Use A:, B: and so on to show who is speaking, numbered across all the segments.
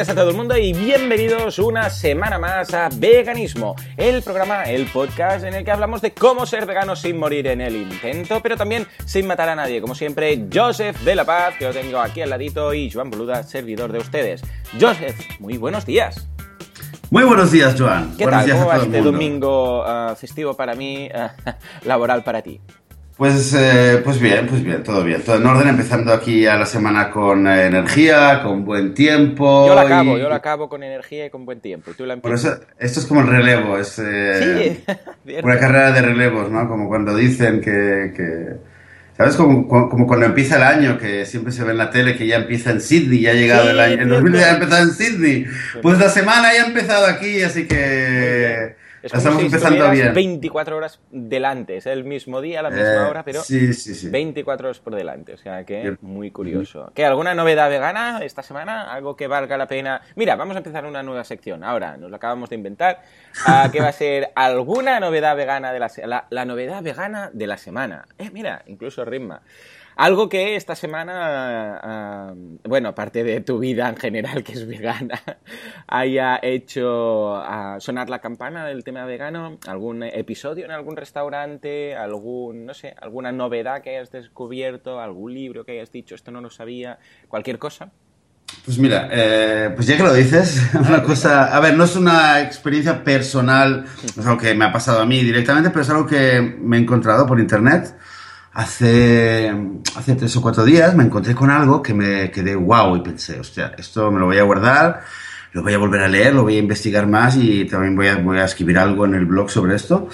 A: días a todo el mundo y bienvenidos una semana más a Veganismo, el programa, el podcast en el que hablamos de cómo ser vegano sin morir en el intento, pero también sin matar a nadie. Como siempre, Joseph de la Paz, que lo tengo aquí al ladito, y Joan Boluda, servidor de ustedes. Joseph, muy buenos días.
B: Muy buenos días, Joan.
A: ¿Qué
B: buenos
A: tal?
B: días
A: ¿Cómo va este
B: mundo.
A: domingo ah, festivo para mí, ah, laboral para ti?
B: Pues, eh, pues bien, pues bien, todo bien. Todo en orden, empezando aquí a la semana con eh, energía, con buen tiempo.
A: Yo la acabo,
B: y-
A: yo la acabo con energía y con buen tiempo. Tú la
B: Por eso, esto es como el relevo, es eh,
A: Sí,
B: una carrera de relevos, ¿no? Como cuando dicen que... que- ¿Sabes? Como, como, cuando empieza el año, que siempre se ve en la tele que ya empieza en Sydney, ya ha llegado
A: Sí,
B: el año, el
A: cierto.
B: 2000 ya ha empezado en Sydney. Pues la semana ya ha empezado aquí, así que
A: Es
B: la
A: como
B: estamos
A: si
B: empezando bien.
A: 24 horas delante. Es el mismo día, la misma
B: Eh,
A: hora, pero
B: Sí, sí, sí.
A: 24 horas por delante. O sea que muy curioso. ¿Qué? ¿Alguna novedad vegana esta semana? ¿Algo que valga la pena? Mira, vamos a empezar una nueva sección. Ahora, nos lo acabamos de inventar. Ah, que va a ser alguna novedad vegana de la, la, la novedad vegana de la semana. Eh, mira, incluso ritma. Algo que esta semana, ah, bueno, aparte de tu vida en general, que es vegana, haya hecho ah, sonar la campana del tema vegano, algún episodio en algún restaurante, algún, no sé, alguna novedad que hayas descubierto, algún libro que hayas dicho, esto no lo sabía, cualquier cosa.
B: Pues mira, eh, pues ya que lo dices, una cosa, a ver, no es una experiencia personal, es algo que me ha pasado a mí directamente, pero es algo que me he encontrado por internet. Hace, hace tres o cuatro días me encontré con algo que me quedé wow y pensé, hostia, esto me lo voy a guardar, lo voy a volver a leer, lo voy a investigar más y también voy a, voy a escribir algo en el blog sobre esto.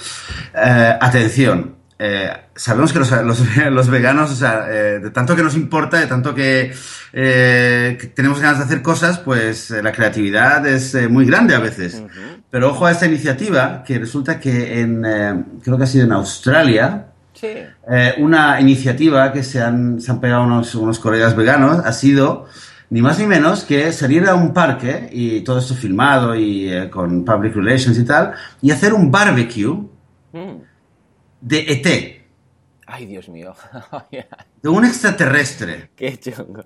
B: Eh, atención, eh, sabemos que los, los- los veganos, o sea, eh, de tanto que nos importa, de tanto que, eh, que tenemos ganas de hacer cosas, pues eh, la creatividad es eh, muy grande a veces. Pero ojo a esta iniciativa, que resulta que en, eh, creo que ha sido en Australia,
A: Sí.
B: eh, una iniciativa que se han, se han pegado unos, unos colegas veganos ha sido ni más ni menos que salir a un parque y todo esto filmado y eh, con public relations y tal y hacer un barbecue
A: Mm.
B: de ET,
A: Ay, Dios mío.
B: de un extraterrestre.
A: Qué chungo.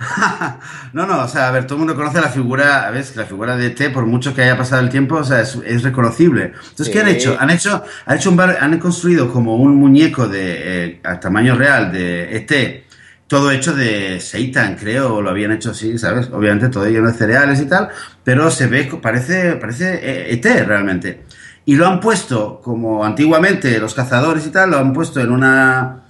B: No, no, o sea, a ver, todo el mundo conoce la figura, ¿ves? La figura de ET, por mucho que haya pasado el tiempo, o sea, es, es reconocible. Entonces,
A: Sí.
B: ¿qué han hecho? Han hecho, han hecho un bar, han construido como un muñeco de, eh, a tamaño real de ET, todo hecho de seitan, creo, o lo habían hecho así, ¿sabes? Obviamente todo lleno de cereales y tal, pero se ve, parece, parece eh, ET realmente. Y lo han puesto, como antiguamente los cazadores y tal, lo han puesto en una,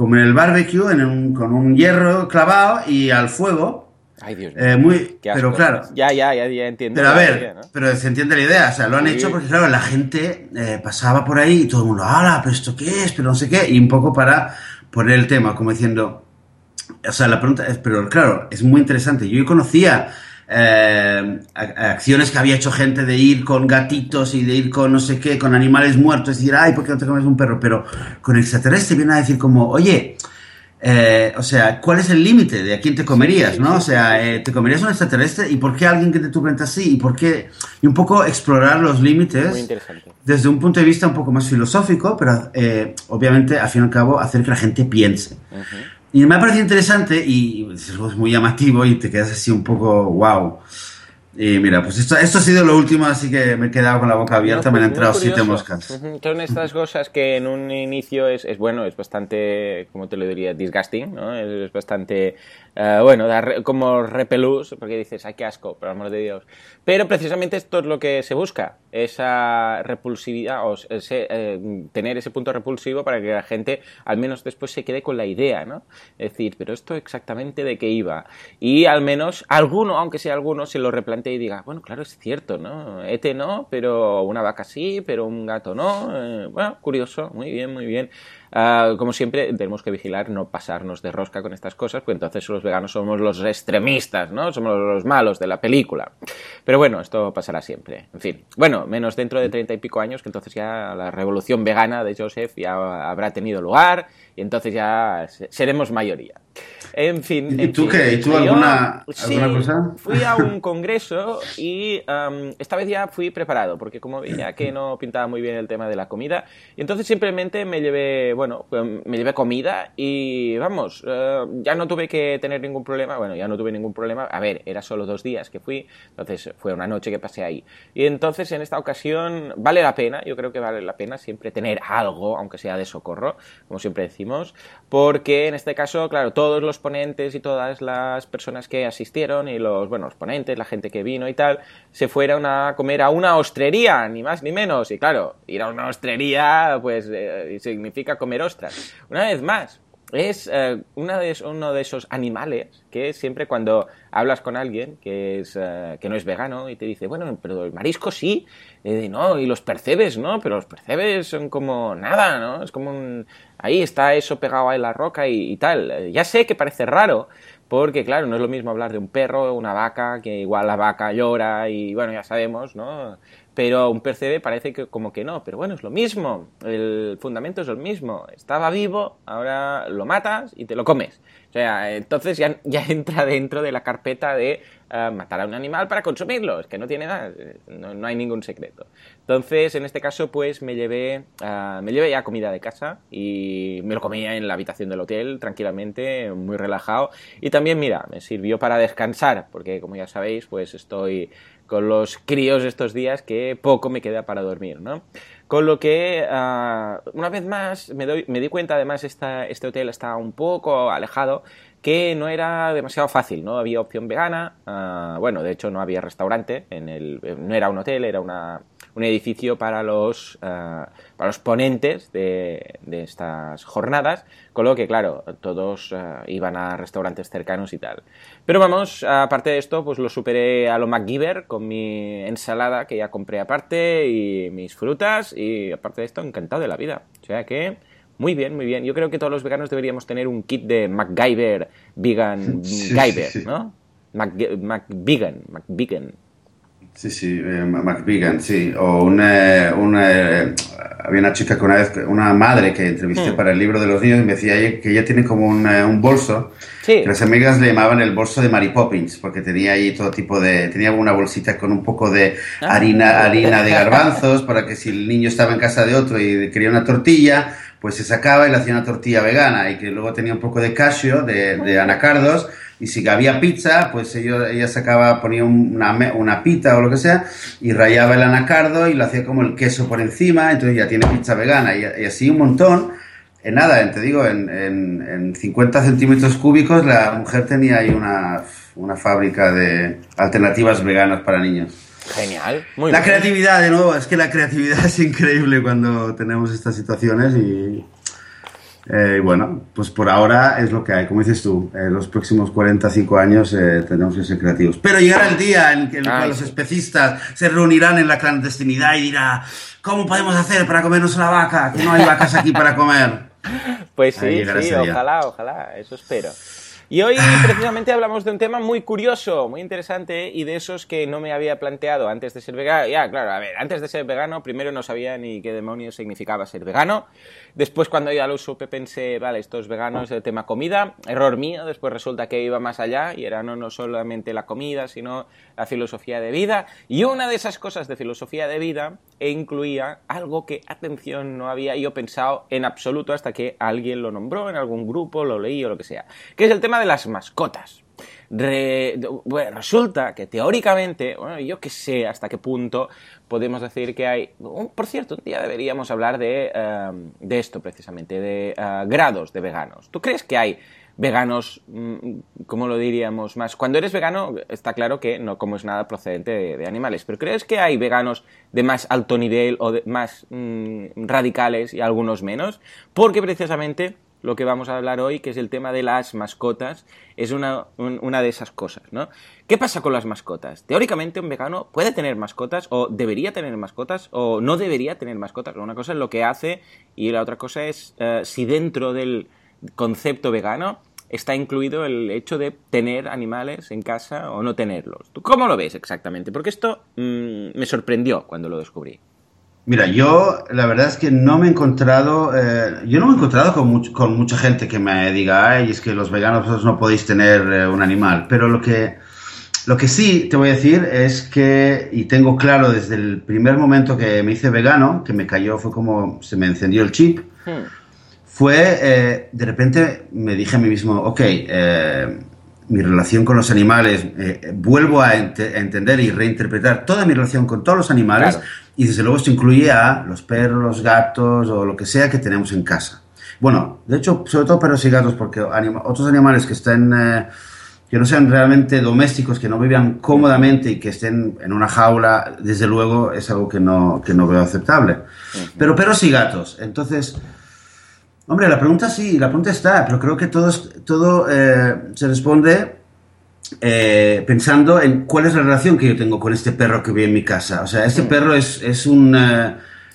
B: como en el barbecue, en un- con un hierro clavado y al fuego.
A: Ay, Dios mío.
B: Eh, muy,
A: Qué asco.
B: pero claro,
A: Ya, ya, ya, ya entiendo.
B: pero a ver,
A: idea, ¿no?
B: pero se entiende la idea, o sea, lo han
A: Sí.
B: hecho porque claro, la gente eh, pasaba por ahí y todo el mundo, ¡hala! ¿Pero esto qué es? Pero no sé qué, y un poco para poner el tema, como diciendo, o sea, la pregunta es, pero claro, es muy interesante. Yo conocía eh, acciones que había hecho gente de ir con gatitos y de ir con no sé qué, con animales muertos, y decir, ay, ¿por qué no te comes un perro? Pero con extraterrestre viene a decir como, oye, eh, o sea, ¿cuál es el límite de a quién te comerías, no? O sea, eh, ¿te comerías un extraterrestre? ¿Y por qué alguien que de tu planeta sí? ¿Y por qué? Y un poco explorar los límites desde un punto de vista un poco más filosófico, pero eh, obviamente, al fin y al cabo, hacer que la gente piense.
A: Ujú.
B: Y me ha parecido interesante y es muy llamativo y te quedas así un poco wow. Y mira, pues esto, esto ha sido lo último, así que me he quedado con la boca abierta,
A: No,
B: me han entrado siete moscas.
A: Son estas cosas que en un inicio es, es bueno, es bastante, como te lo diría, disgusting, ¿no? Es bastante, eh, bueno, da re- como repelús, porque dices, ay, qué asco, por amor de Dios. Pero precisamente esto es lo que se busca, esa repulsividad, o ese, eh, tener ese punto repulsivo para que la gente al menos después se quede con la idea, ¿no? Es decir, pero esto exactamente de qué iba. Y al menos alguno, aunque sea alguno, se lo replantee y diga, bueno, claro, es cierto, ¿no? Ete no, pero una vaca sí, pero un gato no. Eh, bueno, curioso, muy bien, muy bien. Ah, como siempre, tenemos que vigilar no pasarnos de rosca con estas cosas, porque entonces los veganos somos los extremistas, ¿no? Somos los malos de la película. Pero bueno, esto pasará siempre. En fin, bueno, menos dentro de treinta y pico años, que entonces ya la revolución vegana de Joseph ya habrá tenido lugar entonces ya se- seremos mayoría. En fin.
B: ¿Y
A: en
B: tú
A: fin.
B: qué? ¿Y tú
A: Yo,
B: alguna-
A: sí,
B: alguna cosa?
A: Fui a un congreso y esta vez ya fui preparado, porque como veía que no pintaba muy bien el tema de la comida, y entonces simplemente me llevé, bueno, pues me llevé comida y vamos, eh, ya no tuve que tener ningún problema, bueno, ya no tuve ningún problema, a ver, era solo dos días que fui, entonces fue una noche que pasé ahí. Y entonces en esta ocasión vale la pena, yo creo que vale la pena siempre tener algo, aunque sea de socorro, como siempre decimos, porque en este caso, claro, todos los ponentes y todas las personas que asistieron y los, bueno, ponentes, la gente que vino y tal, se fueron a comer a una ostrería, ni más ni menos, y claro, ir a una ostrería, pues eh, significa comer ostras. Una vez más, es eh, una de, uno de esos animales que siempre cuando hablas con alguien que, es, eh, que no es vegano y te dice, bueno, pero el marisco sí, no, y los percebes, ¿no? Pero los percebes son como nada, ¿no? Es como un... Ahí está eso pegado a la roca y, y tal. Ya sé que parece raro, porque claro, no es lo mismo hablar de un perro, una vaca, que igual la vaca llora y bueno, ya sabemos, ¿no? Pero un percebe parece que como que no, pero bueno, es lo mismo, el fundamento es el mismo, estaba vivo, ahora lo matas y te lo comes. O sea, entonces ya, ya entra dentro de la carpeta de eh, matar a un animal para consumirlo, es que no tiene nada, no, hay ningún secreto. Entonces, en este caso, pues me llevé, uh, me llevé ya comida de casa y me lo comía en la habitación del hotel tranquilamente, muy relajado. Y también, mira, me sirvió para descansar, porque como ya sabéis, pues estoy con los críos estos días que poco me queda para dormir, ¿no? Con lo que, ah, una vez más, me, doy, me di cuenta, además, esta, este hotel está un poco alejado, que no era demasiado fácil, no había opción vegana, ah, bueno, de hecho no había restaurante, en el, no era un hotel, era una, un edificio para los, uh, para los ponentes de, de, estas jornadas, con lo que, claro, todos uh, iban a restaurantes cercanos y tal. Pero vamos, aparte de esto, pues lo superé a lo MacGyver con mi ensalada que ya compré aparte y mis frutas y aparte de esto, encantado de la vida. O sea que... Muy bien, muy bien. Yo creo que todos los veganos deberíamos tener un kit de MacGyver, vegan, sí, Gyver, sí, sí. ¿no? Mac, MacVegan.
B: Sí, sí, eh, McVegan, sí. O una, una, había una chica que una vez, una madre que entrevisté mm. para el libro de los niños y me decía que ella tiene como un, un bolso sí. que las amigas le llamaban el bolso de Mary Poppins porque tenía ahí todo tipo de, tenía una bolsita con un poco de ah. harina, harina de garbanzos para que si el niño estaba en casa de otro y quería una tortilla, pues se sacaba y le hacía una tortilla vegana y que luego tenía un poco de casio, de, de anacardos y si había pizza, pues ello, ella sacaba, ponía una, una pita o lo que sea y rayaba el anacardo y lo hacía como el queso por encima, entonces ya tiene pizza vegana y, y así un montón. En nada, te digo, en, en, en, 50 centímetros cúbicos la mujer tenía ahí una, una fábrica de alternativas veganas para niños.
A: Genial. Muy
B: la
A: bien.
B: creatividad, de nuevo, es que la creatividad es increíble cuando tenemos estas situaciones y, eh, bueno, pues por ahora es lo que hay. Como dices tú, en eh, los próximos 45 años eh, tenemos que ser creativos. Pero llegará el día en que, el que los especistas se reunirán en la clandestinidad y dirá, ¿cómo podemos hacer para comernos la vaca? Que no hay vacas aquí para comer.
A: Pues sí, sí, ojalá, ojalá, eso espero. Y hoy precisamente hablamos de un tema muy curioso, muy interesante y de esos que no me había planteado antes de ser vegano. Ya, claro, a ver, antes de ser vegano, primero no sabía ni qué demonios significaba ser vegano. Después, cuando ya lo supe, pensé, vale, esto es vegano, es el tema comida. Error mío, después resulta que iba más allá y era no, no solamente la comida, sino la filosofía de vida. Y una de esas cosas de filosofía de vida incluía algo que, atención, no había yo pensado en absoluto hasta que alguien lo nombró en algún grupo, lo leí o lo que sea, que es el tema de las mascotas. Resulta que teóricamente, bueno, yo que sé hasta qué punto podemos decir que hay... Por cierto, un día deberíamos hablar de, uh, de esto precisamente, de uh, grados de veganos. ¿Tú crees que hay veganos, mm, ¿cómo lo diríamos más? Cuando eres vegano está claro que no comes nada procedente de, animales, pero ¿crees que hay veganos de más alto nivel o de más mmm, radicales y algunos menos? Porque precisamente lo que vamos a hablar hoy, que es el tema de las mascotas, es una, un, una de esas cosas, ¿no? ¿Qué pasa con las mascotas? Teóricamente un vegano puede tener mascotas o debería tener mascotas o no debería tener mascotas. Una cosa es lo que hace y la otra cosa es uh, si dentro del concepto vegano está incluido el hecho de tener animales en casa o no tenerlos. ¿Tú cómo lo ves exactamente? Porque esto mmm, me sorprendió cuando lo descubrí.
B: Mira, yo la verdad es que no me he encontrado, eh, yo no me he encontrado con, much, con, mucha gente que me diga, ay, es que los veganos no podéis tener eh, un animal, pero lo que, lo que sí te voy a decir es que, y tengo claro desde el primer momento que me hice vegano, que me cayó, fue como se me encendió el chip, hmm. fue, eh, de repente me dije a mí mismo, ok, mi relación con los animales, eh, vuelvo a, entender y reinterpretar toda mi relación con todos los animales y desde luego esto incluye a los perros, los gatos o lo que sea que tenemos en casa. Bueno, de hecho, sobre todo perros y gatos, porque otros animales que estén, eh, que no sean realmente domésticos, que no vivan cómodamente y que estén en una jaula, desde luego es algo que no, que no veo aceptable. Pero perros y gatos, entonces... Hombre, la pregunta sí, la pregunta está, pero creo que todo, todo eh, se responde eh, pensando en cuál es la relación que yo tengo con este perro que vive en mi casa. O sea, este mm. perro es, es un...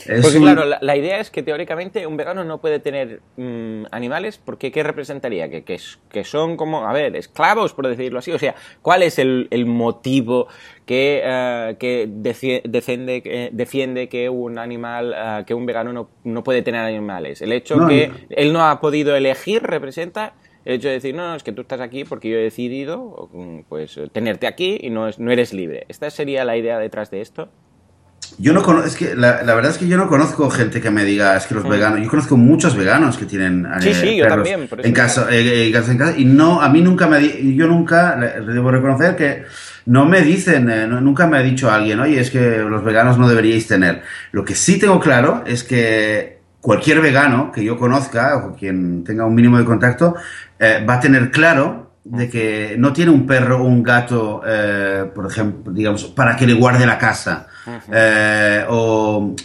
B: Eh,
A: porque claro, la, idea es que teóricamente un vegano no puede tener mm, animales, porque ¿qué representaría? Que, que, son como, a ver, esclavos, por decirlo así. O sea, ¿cuál es el, motivo que, uh, que defiende, que defiende que un animal, eh, que un vegano no, no, puede tener animales? El hecho que él no ha podido elegir representa el hecho de decir, no, es que tú estás aquí porque yo he decidido mm, pues tenerte aquí y no, es, no eres libre. ¿Esta sería la idea detrás de esto?
B: Yo no conozco, es que la, verdad es que yo no conozco gente que me diga, es que los mm. veganos, yo conozco muchos veganos que tienen
A: sí, sí, yo también,
B: en, casa, eh, eh, en casa, y no, a mí nunca me, yo nunca, debo reconocer que no me dicen, eh, nunca me ha dicho alguien, oye, es que los veganos no deberíais tener. Lo que sí tengo claro es que cualquier vegano que yo conozca o quien tenga un mínimo de contacto va a tener claro de que no tiene un perro o un gato, por ejemplo, digamos, para que le guarde la casa eh, o,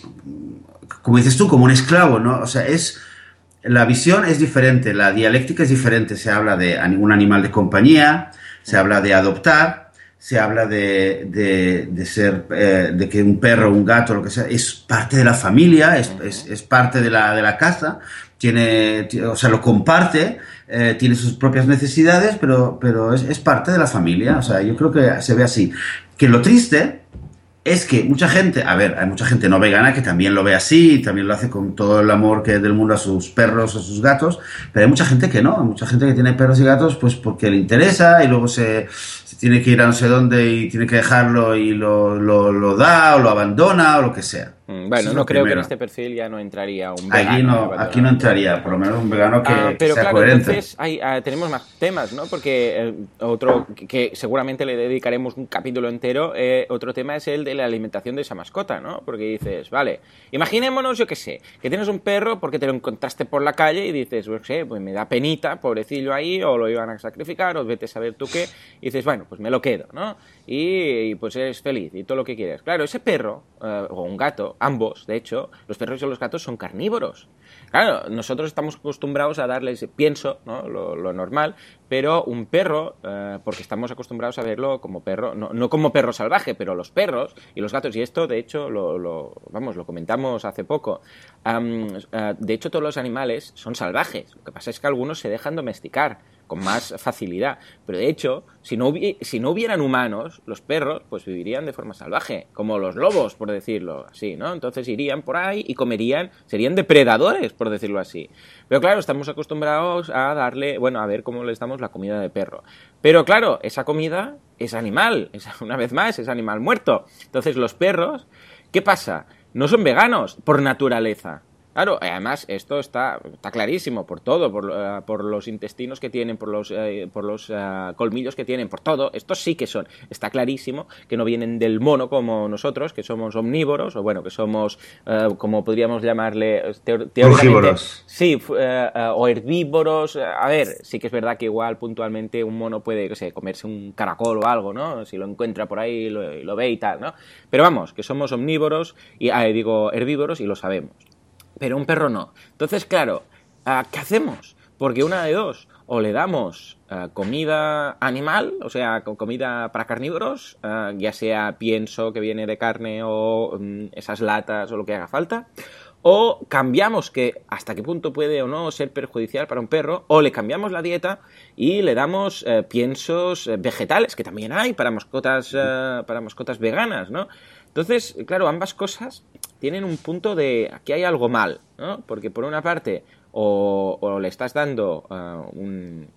B: como dices tú, como un esclavo, ¿no? O sea, es... La visión es diferente, la dialéctica es diferente. Se habla de un animal de compañía, se habla de adoptar, se habla de, de, ser, eh, de que un perro, un gato, lo que sea, es parte de la familia, es, es, parte de la, de la casa, tiene, o sea, lo comparte, eh, tiene sus propias necesidades, pero, pero es, es, parte de la familia. O sea, yo creo que se ve así. Que lo triste es que mucha gente, a ver, hay mucha gente no vegana que también lo ve así, también lo hace con todo el amor que del mundo a sus perros, a sus gatos, pero hay mucha gente que no, hay mucha gente que tiene perros y gatos pues porque le interesa y luego se, tiene que ir a no sé dónde y tiene que dejarlo y lo, lo, lo da o lo abandona o lo que sea.
A: Mm, bueno, no creo que en este perfil ya no entraría un
B: vegano. Aquí no, aquí no entraría, por lo menos un vegano que, ah,
A: pero
B: claro,
A: Entonces ah, tenemos más temas, ¿no? Porque eh, otro que seguramente le dedicaremos un capítulo entero, eh, otro tema es el de la alimentación de esa mascota, ¿no? Porque dices, vale, imaginémonos, yo qué sé, que tienes un perro porque te lo encontraste por la calle y dices, pues, pues me da penita, pobrecillo ahí, o lo iban a sacrificar, o vete a saber tú qué, y dices, bueno, pues me lo quedo, ¿no? Y, pues eres feliz y todo lo que quieres. Claro, ese perro, eh, o un gato, ambos, de hecho, los perros y los gatos son carnívoros. Claro, nosotros estamos acostumbrados a darles pienso, ¿no? lo, normal, pero un perro, eh, porque estamos acostumbrados a verlo como perro, no, como perro salvaje, pero los perros y los gatos, y esto de hecho lo, vamos, lo comentamos hace poco, eh, de hecho todos los animales son salvajes, lo que pasa es que algunos se dejan domesticar con más facilidad. Pero de hecho, si no, si no hubieran humanos, los perros pues vivirían de forma salvaje, como los lobos, por decirlo así, ¿no? Entonces irían por ahí y comerían, serían depredadores, por decirlo así. Pero claro, estamos acostumbrados a darle, bueno, a ver cómo les damos la comida de perro. Pero claro, esa comida es animal, es, una vez más, es animal muerto. Entonces los perros, ¿qué pasa? No son veganos por naturaleza. Claro, además esto está, está clarísimo por todo, por, eh, por, los intestinos que tienen, por los, eh, por los eh, colmillos que tienen, por todo. Estos sí que son, está clarísimo que no vienen del mono como nosotros, que somos omnívoros, o bueno, que somos, como podríamos llamarle,
B: teóricamente.
A: Sí, o herbívoros. A ver, sí que es verdad que igual puntualmente un mono puede, sé, comerse un caracol o algo, ¿no? Si lo encuentra por ahí lo, lo ve y tal, ¿no? Pero vamos, que somos omnívoros, y ah, digo herbívoros y lo sabemos pero un perro no. Entonces, claro, ah, ¿qué hacemos? Porque una de dos, o le damos ah, comida animal, o sea, comida para carnívoros, ah, ya sea pienso que viene de carne o mm, esas latas o lo que haga falta, o cambiamos que hasta qué punto puede o no ser perjudicial para un perro, o le cambiamos la dieta y le damos eh, piensos eh, vegetales, que también hay para mascotas, eh, para mascotas veganas, ¿no? Entonces, claro, ambas cosas tienen un punto de aquí hay algo mal, ¿no? Porque por una parte o, le estás dando uh, un,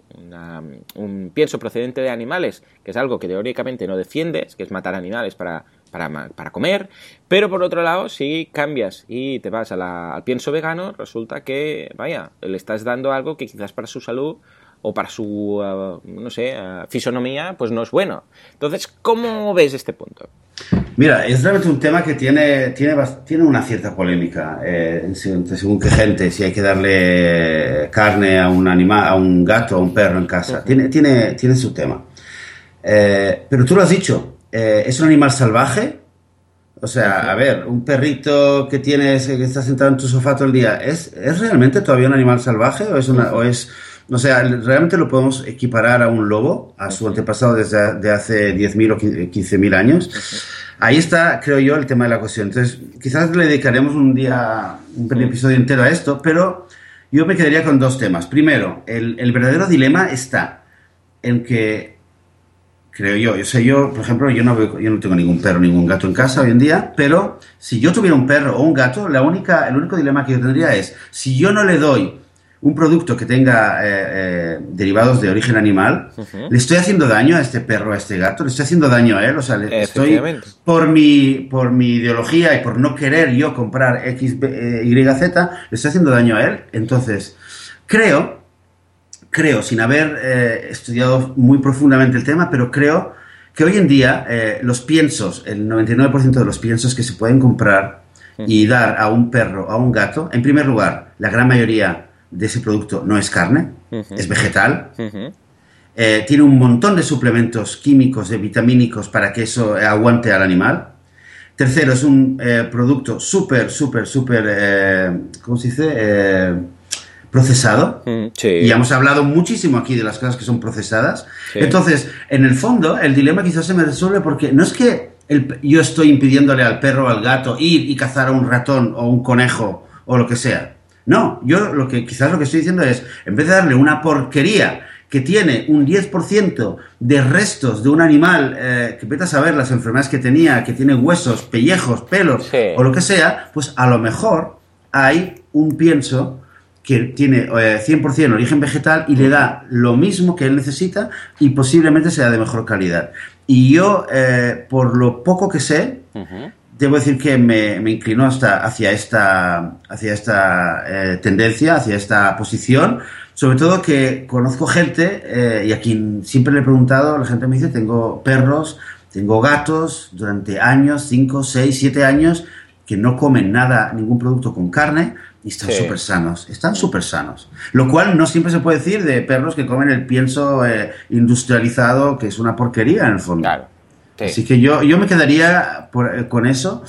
A: pienso procedente de animales, que es algo que teóricamente no defiendes, que es matar animales para, para, comer, pero por otro lado, si cambias y te vas al pienso vegano, resulta que, vaya, le estás dando algo que quizás para su salud o para su, uh, no sé, uh, fisonomía, pues no es bueno. Entonces, ¿cómo ves este punto?
B: Mira, es realmente un tema que tiene, tiene, tiene una cierta polémica, eh, según, qué gente, si hay que darle carne a un animal, a un gato, a un perro en casa. tiene, tiene, tiene su tema. Eh, pero tú lo has dicho, eh, ¿es un animal salvaje? O sea, a ver, un perrito que tienes, que está sentado en tu sofá todo el día, ¿es, ¿es realmente todavía un animal salvaje o es, una, o es o sea, realmente lo podemos equiparar a un lobo, a su antepasado desde de hace 10.000 o 15.000 años. Ahí está, creo yo, el tema de la cuestión. Entonces, quizás le dedicaremos un día, un episodio entero a esto, pero yo me quedaría con dos temas. Primero, el, el verdadero dilema está en que, creo yo, yo sé, yo, por ejemplo, yo no, yo no tengo ningún perro, ningún gato en casa hoy en día, pero si yo tuviera un perro o un gato, la única, el único dilema que yo tendría es, si yo no le doy un producto que tenga eh, eh, derivados de origen animal, ¿le estoy haciendo daño a este perro, a este gato? ¿Le estoy haciendo daño a él? O sea, le estoy, por mi, por mi ideología y por no querer yo comprar X, eh, Y, Z, le estoy haciendo daño a él. Entonces, creo, creo, sin haber estudiado muy profundamente el tema, pero creo que hoy en día los piensos, el 99% de los piensos que se pueden comprar y dar a un perro, a un gato, en primer lugar, la gran mayoría de ese producto no es carne, es vegetal. Eh, tiene un montón de suplementos químicos, de vitamínicos para que eso aguante al animal. Tercero, es un eh, producto súper, súper, súper, eh, ¿cómo se dice? procesado. Y hemos hablado muchísimo aquí de las cosas que son procesadas. Entonces, en el fondo, el dilema quizás se me resuelve porque no es que yo estoy impidiéndole al perro o al gato ir y cazar a un ratón o un conejo o lo que sea. No, yo lo que quizás lo que estoy diciendo es, en vez de darle una porquería que tiene un 10% de restos de un animal, eh, que vete a saber las enfermedades que tenía, que tiene huesos, pellejos, pelos o lo que sea, pues a lo mejor hay un pienso que tiene 100% eh, origen vegetal y le da lo mismo que él necesita y posiblemente sea de mejor calidad. Y yo, eh, por lo poco que sé, debo decir que me, me inclinó hasta hacia esta, hacia esta eh, tendencia, hacia esta posición, sobre todo que conozco gente eh, y a quien siempre le he preguntado, la gente me dice, tengo perros, tengo gatos durante años, 5, 6, 7 años, que no comen nada, ningún producto con carne y están súper sanos, están súper sanos. Lo cual no siempre se puede decir de perros que comen el pienso eh, industrializado, que es una porquería en el fondo. Claro. Así que yo, yo me quedaría eh, con eso.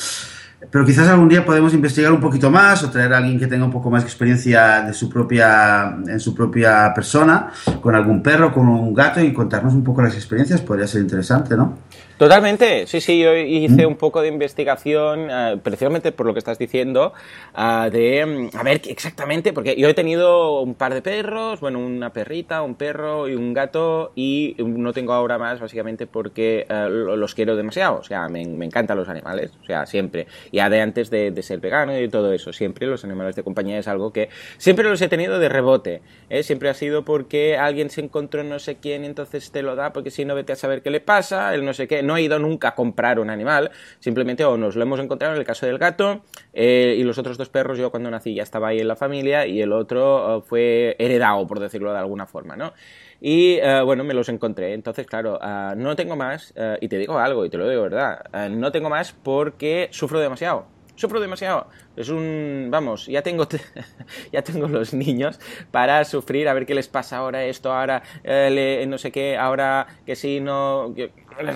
B: Pero quizás algún día podemos investigar un poquito más o traer a alguien que tenga un poco más de experiencia de su propia, en su propia persona, con algún perro, con un gato y contarnos un poco las experiencias. Podría ser interesante, ¿no?
A: Totalmente, sí, sí, yo hice un poco de investigación, eh, precisamente por lo que estás diciendo, uh, de mm, a ver exactamente, porque yo he tenido un par de perros, bueno, una perrita, un perro y un gato, y no tengo ahora más, básicamente porque uh, los quiero demasiado, o sea, me, me, encantan los animales, o sea, siempre, ya de antes de, ser vegano y todo eso, siempre los animales de compañía es algo que siempre los he tenido de rebote, ¿eh? siempre ha sido porque alguien se encontró no sé quién entonces te lo da, porque si no vete a saber qué le pasa, el no sé qué no he ido nunca a comprar un animal, simplemente o nos lo hemos encontrado en el caso del gato eh, y los otros dos perros, yo cuando nací ya estaba ahí en la familia y el otro eh, fue heredado, por decirlo de alguna forma, ¿no? Y eh, bueno, me los encontré. Entonces, claro, no tengo más, y te digo algo, y te lo digo de verdad, no tengo más porque sufro demasiado. Sufro demasiado. Es un, vamos, ya tengo, ya tengo los niños para sufrir, a ver qué les pasa ahora esto, ahora no sé qué, ahora que si no,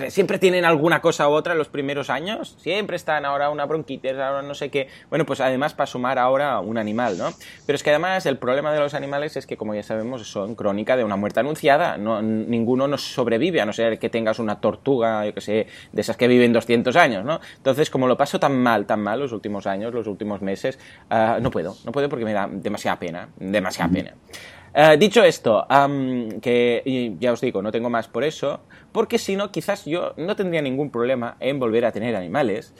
A: siempre tienen alguna cosa u otra en los primeros años, siempre están ahora una bronquitis, ahora no sé qué. Bueno, pues además para sumar ahora un animal, ¿no? Pero es que además el problema de los animales es que, como ya sabemos, son crónica de una muerte anunciada. No, ninguno nos sobrevive, a no ser que tengas una tortuga, yo que sé, de esas que viven 200 años, ¿no? Entonces, como lo paso tan mal, tan mal los últimos años, los últimos meses, ah, no puedo, no puedo porque me da demasiada pena, demasiada pena. Eh, dicho esto, que ya os digo, no tengo más por eso, porque si no, quizás yo no tendría ningún problema en volver a tener animales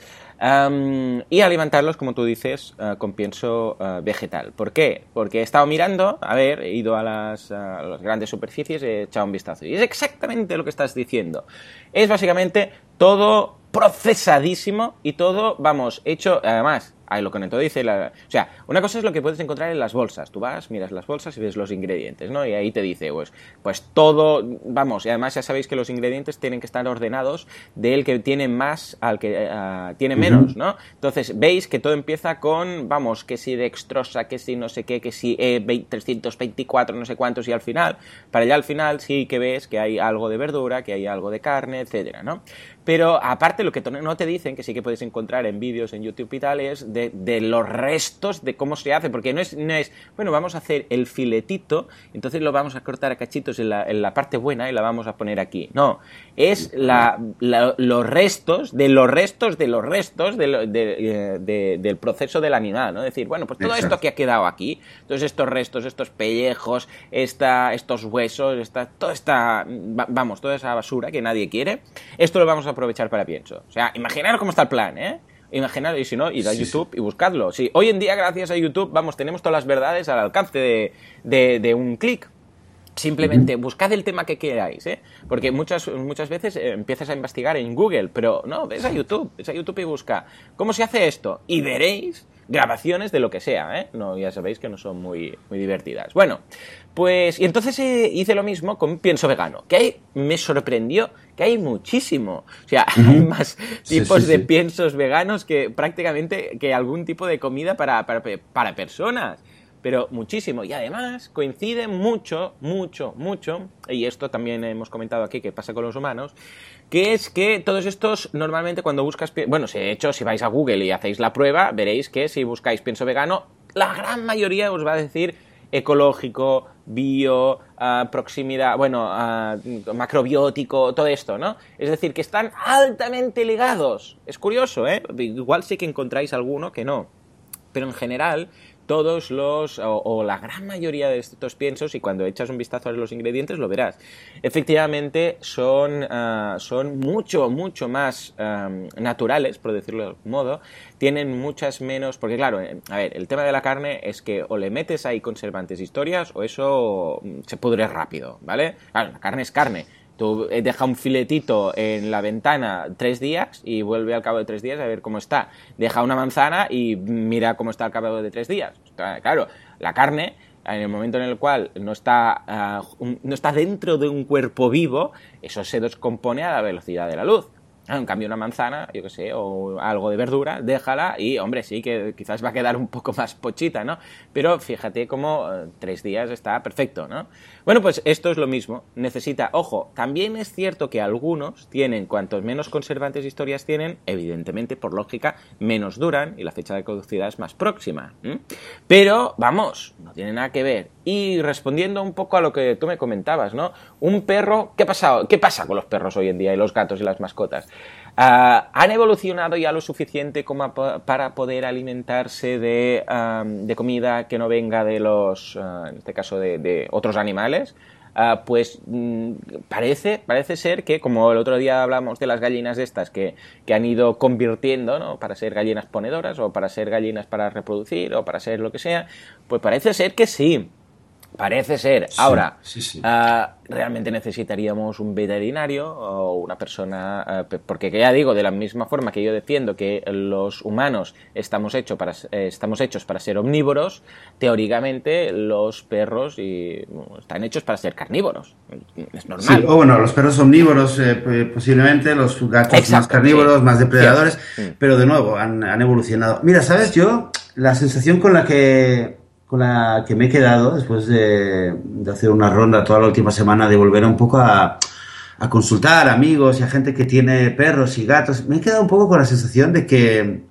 A: y alimentarlos, como tú dices, uh, con pienso uh, vegetal. ¿Por qué? Porque he estado mirando, a ver, he ido a las, a las grandes superficies, he echado un vistazo. Y es exactamente lo que estás diciendo. Es básicamente todo procesadísimo y todo, vamos, hecho, además, Ahí lo conecto, dice la... O sea, una cosa es lo que puedes encontrar en las bolsas. Tú vas, miras las bolsas y ves los ingredientes, ¿no? Y ahí te dice, pues, pues todo, vamos, y además ya sabéis que los ingredientes tienen que estar ordenados del que tiene más al que eh, tiene menos, ¿no? Entonces, veis que todo empieza con, vamos, que si dextrosa, que si no sé qué, que si E324, no sé cuántos, y al final, para allá al final sí que ves que hay algo de verdura, que hay algo de carne, etcétera, ¿no? Pero aparte lo que no te dicen, que sí que puedes encontrar en vídeos en YouTube y tal, es de, los restos de cómo se hace, porque no es, no es, bueno, vamos a hacer el filetito, entonces lo vamos a cortar a cachitos en la, en la parte buena y la vamos a poner aquí. No, es la, los restos de los restos de los restos de, del proceso del animal, ¿no? Es decir, bueno, pues todo esto que ha quedado aquí, todos estos restos, estos pellejos, esta, estos huesos, esta, toda esta, vamos, toda esa basura que nadie quiere, esto lo vamos a aprovechar para pienso. O sea, imaginaros cómo está el plan, ¿eh? Imaginar, y si no, id a YouTube y buscadlo. Sí, hoy en día, gracias a YouTube, vamos, tenemos todas las verdades al alcance de, un clic. Simplemente buscad el tema que queráis, ¿eh? Porque muchas, muchas veces eh, empiezas a investigar en Google, pero no, ves a YouTube, ves a YouTube y busca cómo se hace esto y veréis grabaciones de lo que sea, ¿eh? No, ya sabéis que no son muy, muy divertidas. Bueno, pues, y entonces eh, hice lo mismo con pienso vegano, que ahí me sorprendió que hay muchísimo. O sea, hay más tipos de piensos veganos que prácticamente que algún tipo de comida para, para, para personas pero muchísimo. Y además coincide mucho, mucho, mucho, y esto también hemos comentado aquí que pasa con los humanos, que es que todos estos normalmente cuando buscas, bueno, de hecho si vais a Google y hacéis la prueba, veréis que si buscáis pienso vegano, la gran mayoría os va a decir ecológico, bio, ah, proximidad, bueno, ah, macrobiótico, todo esto, ¿no? Es decir, que están altamente ligados. Es curioso, ¿eh? Igual sí que encontráis alguno que no. Pero en general, todos los, o, la gran mayoría de estos piensos, y cuando echas un vistazo a los ingredientes lo verás, efectivamente son, ah, son mucho, mucho más naturales, por decirlo de algún modo, tienen muchas menos, porque claro, eh, a ver, el tema de la carne es que o le metes ahí conservantes historias o eso mm, se pudre rápido, ¿vale? Claro, la carne es carne Tú eh, deja un filetito en la ventana tres días y vuelve al cabo de tres días a ver cómo está. Deja una manzana y mira cómo está al cabo de tres días. Claro, la carne, en el momento en el cual no está, ah, no está dentro de un cuerpo vivo, eso se descompone a la velocidad de la luz. Ah, en cambio, una manzana, yo qué sé, o algo de verdura, déjala y, hombre, sí que quizás va a quedar un poco más pochita, ¿no? Pero fíjate cómo eh, tres días está perfecto, ¿no? Bueno, pues esto es lo mismo. Necesita, ojo, también es cierto que algunos tienen, cuantos menos conservantes historias tienen, evidentemente, por lógica, menos duran y la fecha de caducidad es más próxima. Pero, vamos, no tiene nada que ver. Y respondiendo un poco a lo que tú me comentabas, ¿no? Un perro, ¿qué, pasa, ¿qué pasa con los perros hoy en día y los gatos y las mascotas? Ah, ¿Han evolucionado ya lo suficiente como para poder alimentarse de, comida que no venga de los, ah, en este caso, de, otros animales? Ah, pues mm, parece, parece ser que, como el otro día hablamos de las gallinas estas que, que han ido convirtiendo ¿no? para ser gallinas ponedoras o para ser gallinas para reproducir o para ser lo que sea, pues parece ser que sí. Parece ser. Ahora, ah, realmente necesitaríamos un veterinario o una persona, ah, porque ya digo, de la misma forma que yo defiendo que los humanos estamos, hechos para, eh, estamos hechos para ser omnívoros, teóricamente los perros y, están hechos para ser carnívoros. Es normal.
B: o bueno, los perros omnívoros eh, posiblemente, los gatos más carnívoros, más depredadores, pero de nuevo han, han evolucionado. Mira, ¿sabes? Yo, la sensación con la que con la que me he quedado después de, hacer una ronda toda la última semana, de volver un poco a, consultar a amigos y a gente que tiene perros y gatos. Me he quedado un poco con la sensación de que,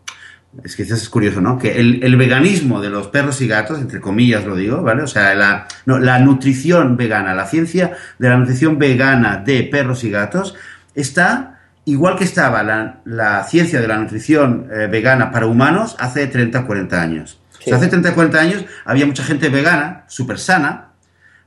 B: es que es curioso, ¿no? Que el, veganismo de los perros y gatos, entre comillas lo digo, ¿vale? O sea, la, la nutrición vegana, la ciencia de la nutrición vegana de perros y gatos está igual que estaba la, ciencia de la nutrición eh, vegana para humanos hace 30 40 años hace 30 40 años había mucha gente vegana, súper sana,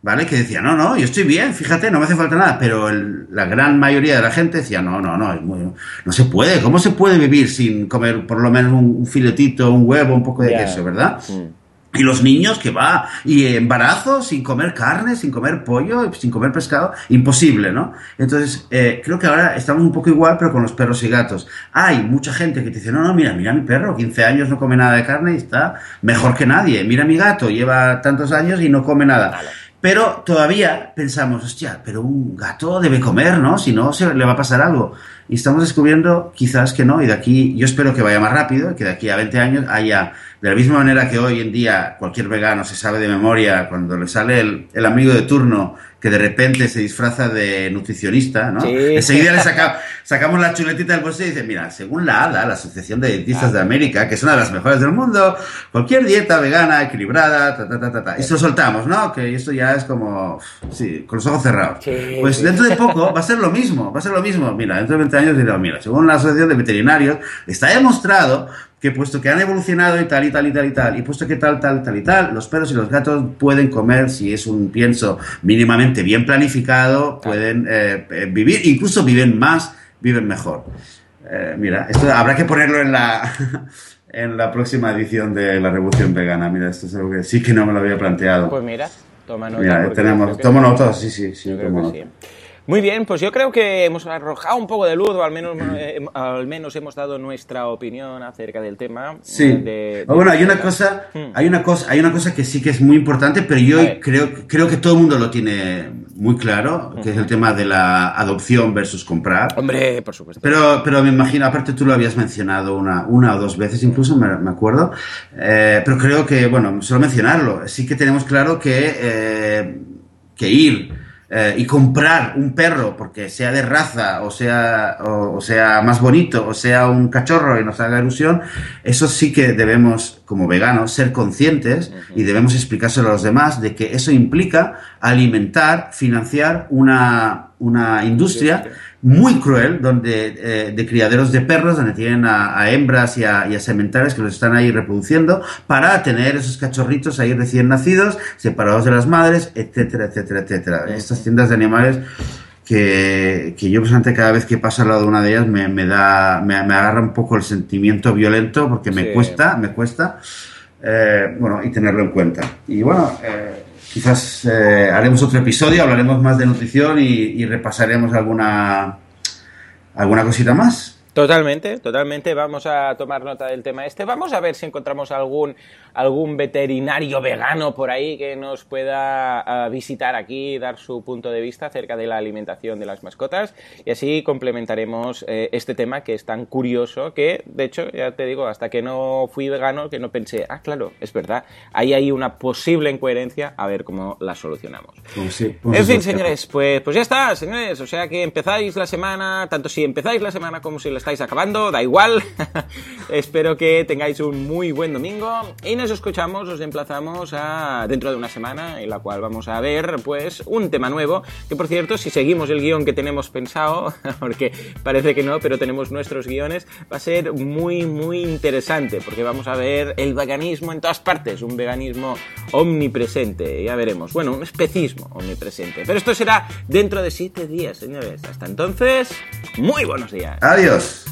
B: ¿vale? Que decía, no, no, yo estoy bien, fíjate, no me hace falta nada, pero la gran mayoría de la gente decía, no, no, no, no se puede, ¿cómo se puede vivir sin comer por lo menos un, filetito, un huevo, un poco de queso, ¿verdad? Mm. Y los niños que va, y embarazo sin comer carne, sin comer pollo, sin comer pescado, imposible, ¿no? Entonces, eh, creo que ahora estamos un poco igual, pero con los perros y gatos. Hay mucha gente que te dice, no, no, mira, mira mi perro, 15 años no come nada de carne y está mejor que nadie. Mira mi gato, lleva tantos años y no come nada. Pero todavía pensamos, hostia, pero un gato debe comer, ¿no? Si no, se le va a pasar algo. Y estamos descubriendo quizás que no, y de aquí, yo espero que vaya más rápido, que de aquí a 20 años haya de la misma manera que hoy en día cualquier vegano se sabe de memoria cuando le sale el, el amigo de turno que de repente se disfraza de nutricionista, ¿no? Enseguida le sacamos la chuletita del bolsillo y dice, mira, según la ADA, la Asociación de Dietistas de América, que es una de las mejores del mundo, cualquier dieta vegana, equilibrada, ta, ta, ta, ta, ta. Y lo soltamos, ¿no? Que esto ya es como, sí, con los ojos cerrados. Pues dentro de poco va a ser lo mismo, va a ser lo mismo. Mira, dentro de 20 años dirá, mira, según la Asociación de Veterinarios, está demostrado que puesto que han evolucionado y tal y tal y tal y tal, y puesto que tal, tal, tal y tal, los perros y los gatos pueden comer, si es un pienso mínimamente bien planificado, pueden eh, eh, vivir, incluso viven más, viven mejor. Eh, mira, esto habrá que ponerlo en la, en la próxima edición de la Revolución Vegana. Mira, esto es algo que sí que no me lo había planteado.
A: Pues mira, toma nota.
B: Mira, tenemos, toma nota, sí, sí, sí, tomo nota.
A: Muy bien, pues yo creo que hemos arrojado un poco de luz, o al menos, eh, al menos hemos dado nuestra opinión acerca del tema.
B: Sí. bueno, hay una cosa, hmm. hay una cosa, hay una cosa que sí que es muy importante, pero yo creo, creo que todo el mundo lo tiene muy claro, que es el tema de la adopción versus comprar.
A: Hombre, por supuesto.
B: Pero, pero me imagino, aparte tú lo habías mencionado una, una o dos veces incluso, me, acuerdo. Eh, pero creo que, bueno, solo mencionarlo, sí que tenemos claro que, eh, que ir eh, y comprar un perro porque sea de raza o sea, o, sea más bonito o sea un cachorro y nos haga ilusión, eso sí que debemos, como veganos, ser conscientes y debemos explicárselo a los demás de que eso implica alimentar, financiar una, una industria muy cruel, donde eh, de criaderos de perros, donde tienen a, hembras y a, y sementales que los están ahí reproduciendo para tener esos cachorritos ahí recién nacidos, separados de las madres, etcétera, etcétera, etcétera. Estas tiendas de animales que, que yo personalmente cada vez que paso al lado de una de ellas me, me da, me, agarra un poco el sentimiento violento porque me cuesta, me cuesta, eh, bueno, y tenerlo en cuenta. Y bueno, eh, quizás eh, haremos otro episodio, hablaremos más de nutrición y, repasaremos alguna, alguna cosita más.
A: Totalmente, totalmente. Vamos a tomar nota del tema este. Vamos a ver si encontramos algún, algún veterinario vegano por ahí que nos pueda ah, visitar aquí, dar su punto de vista acerca de la alimentación de las mascotas. Y así complementaremos eh, este tema que es tan curioso que, de hecho, ya te digo, hasta que no fui vegano, que no pensé, ah, claro, es verdad, ahí hay una posible incoherencia, a ver cómo la solucionamos.
B: Pues
A: pues en fin, señores, pues, pues ya está, señores. O sea que empezáis la semana, tanto si empezáis la semana como si la estáis acabando, da igual. Espero que tengáis un muy buen domingo y nos escuchamos, os emplazamos a dentro de una semana en la cual vamos a ver pues un tema nuevo, que por cierto, si seguimos el guion que tenemos pensado, porque parece que no, pero tenemos nuestros guiones, va a ser muy muy interesante, porque vamos a ver el veganismo en todas partes, un veganismo omnipresente, ya veremos, bueno, un especismo omnipresente. Pero esto será dentro de siete días, señores. Hasta entonces, muy buenos días.
B: Adiós.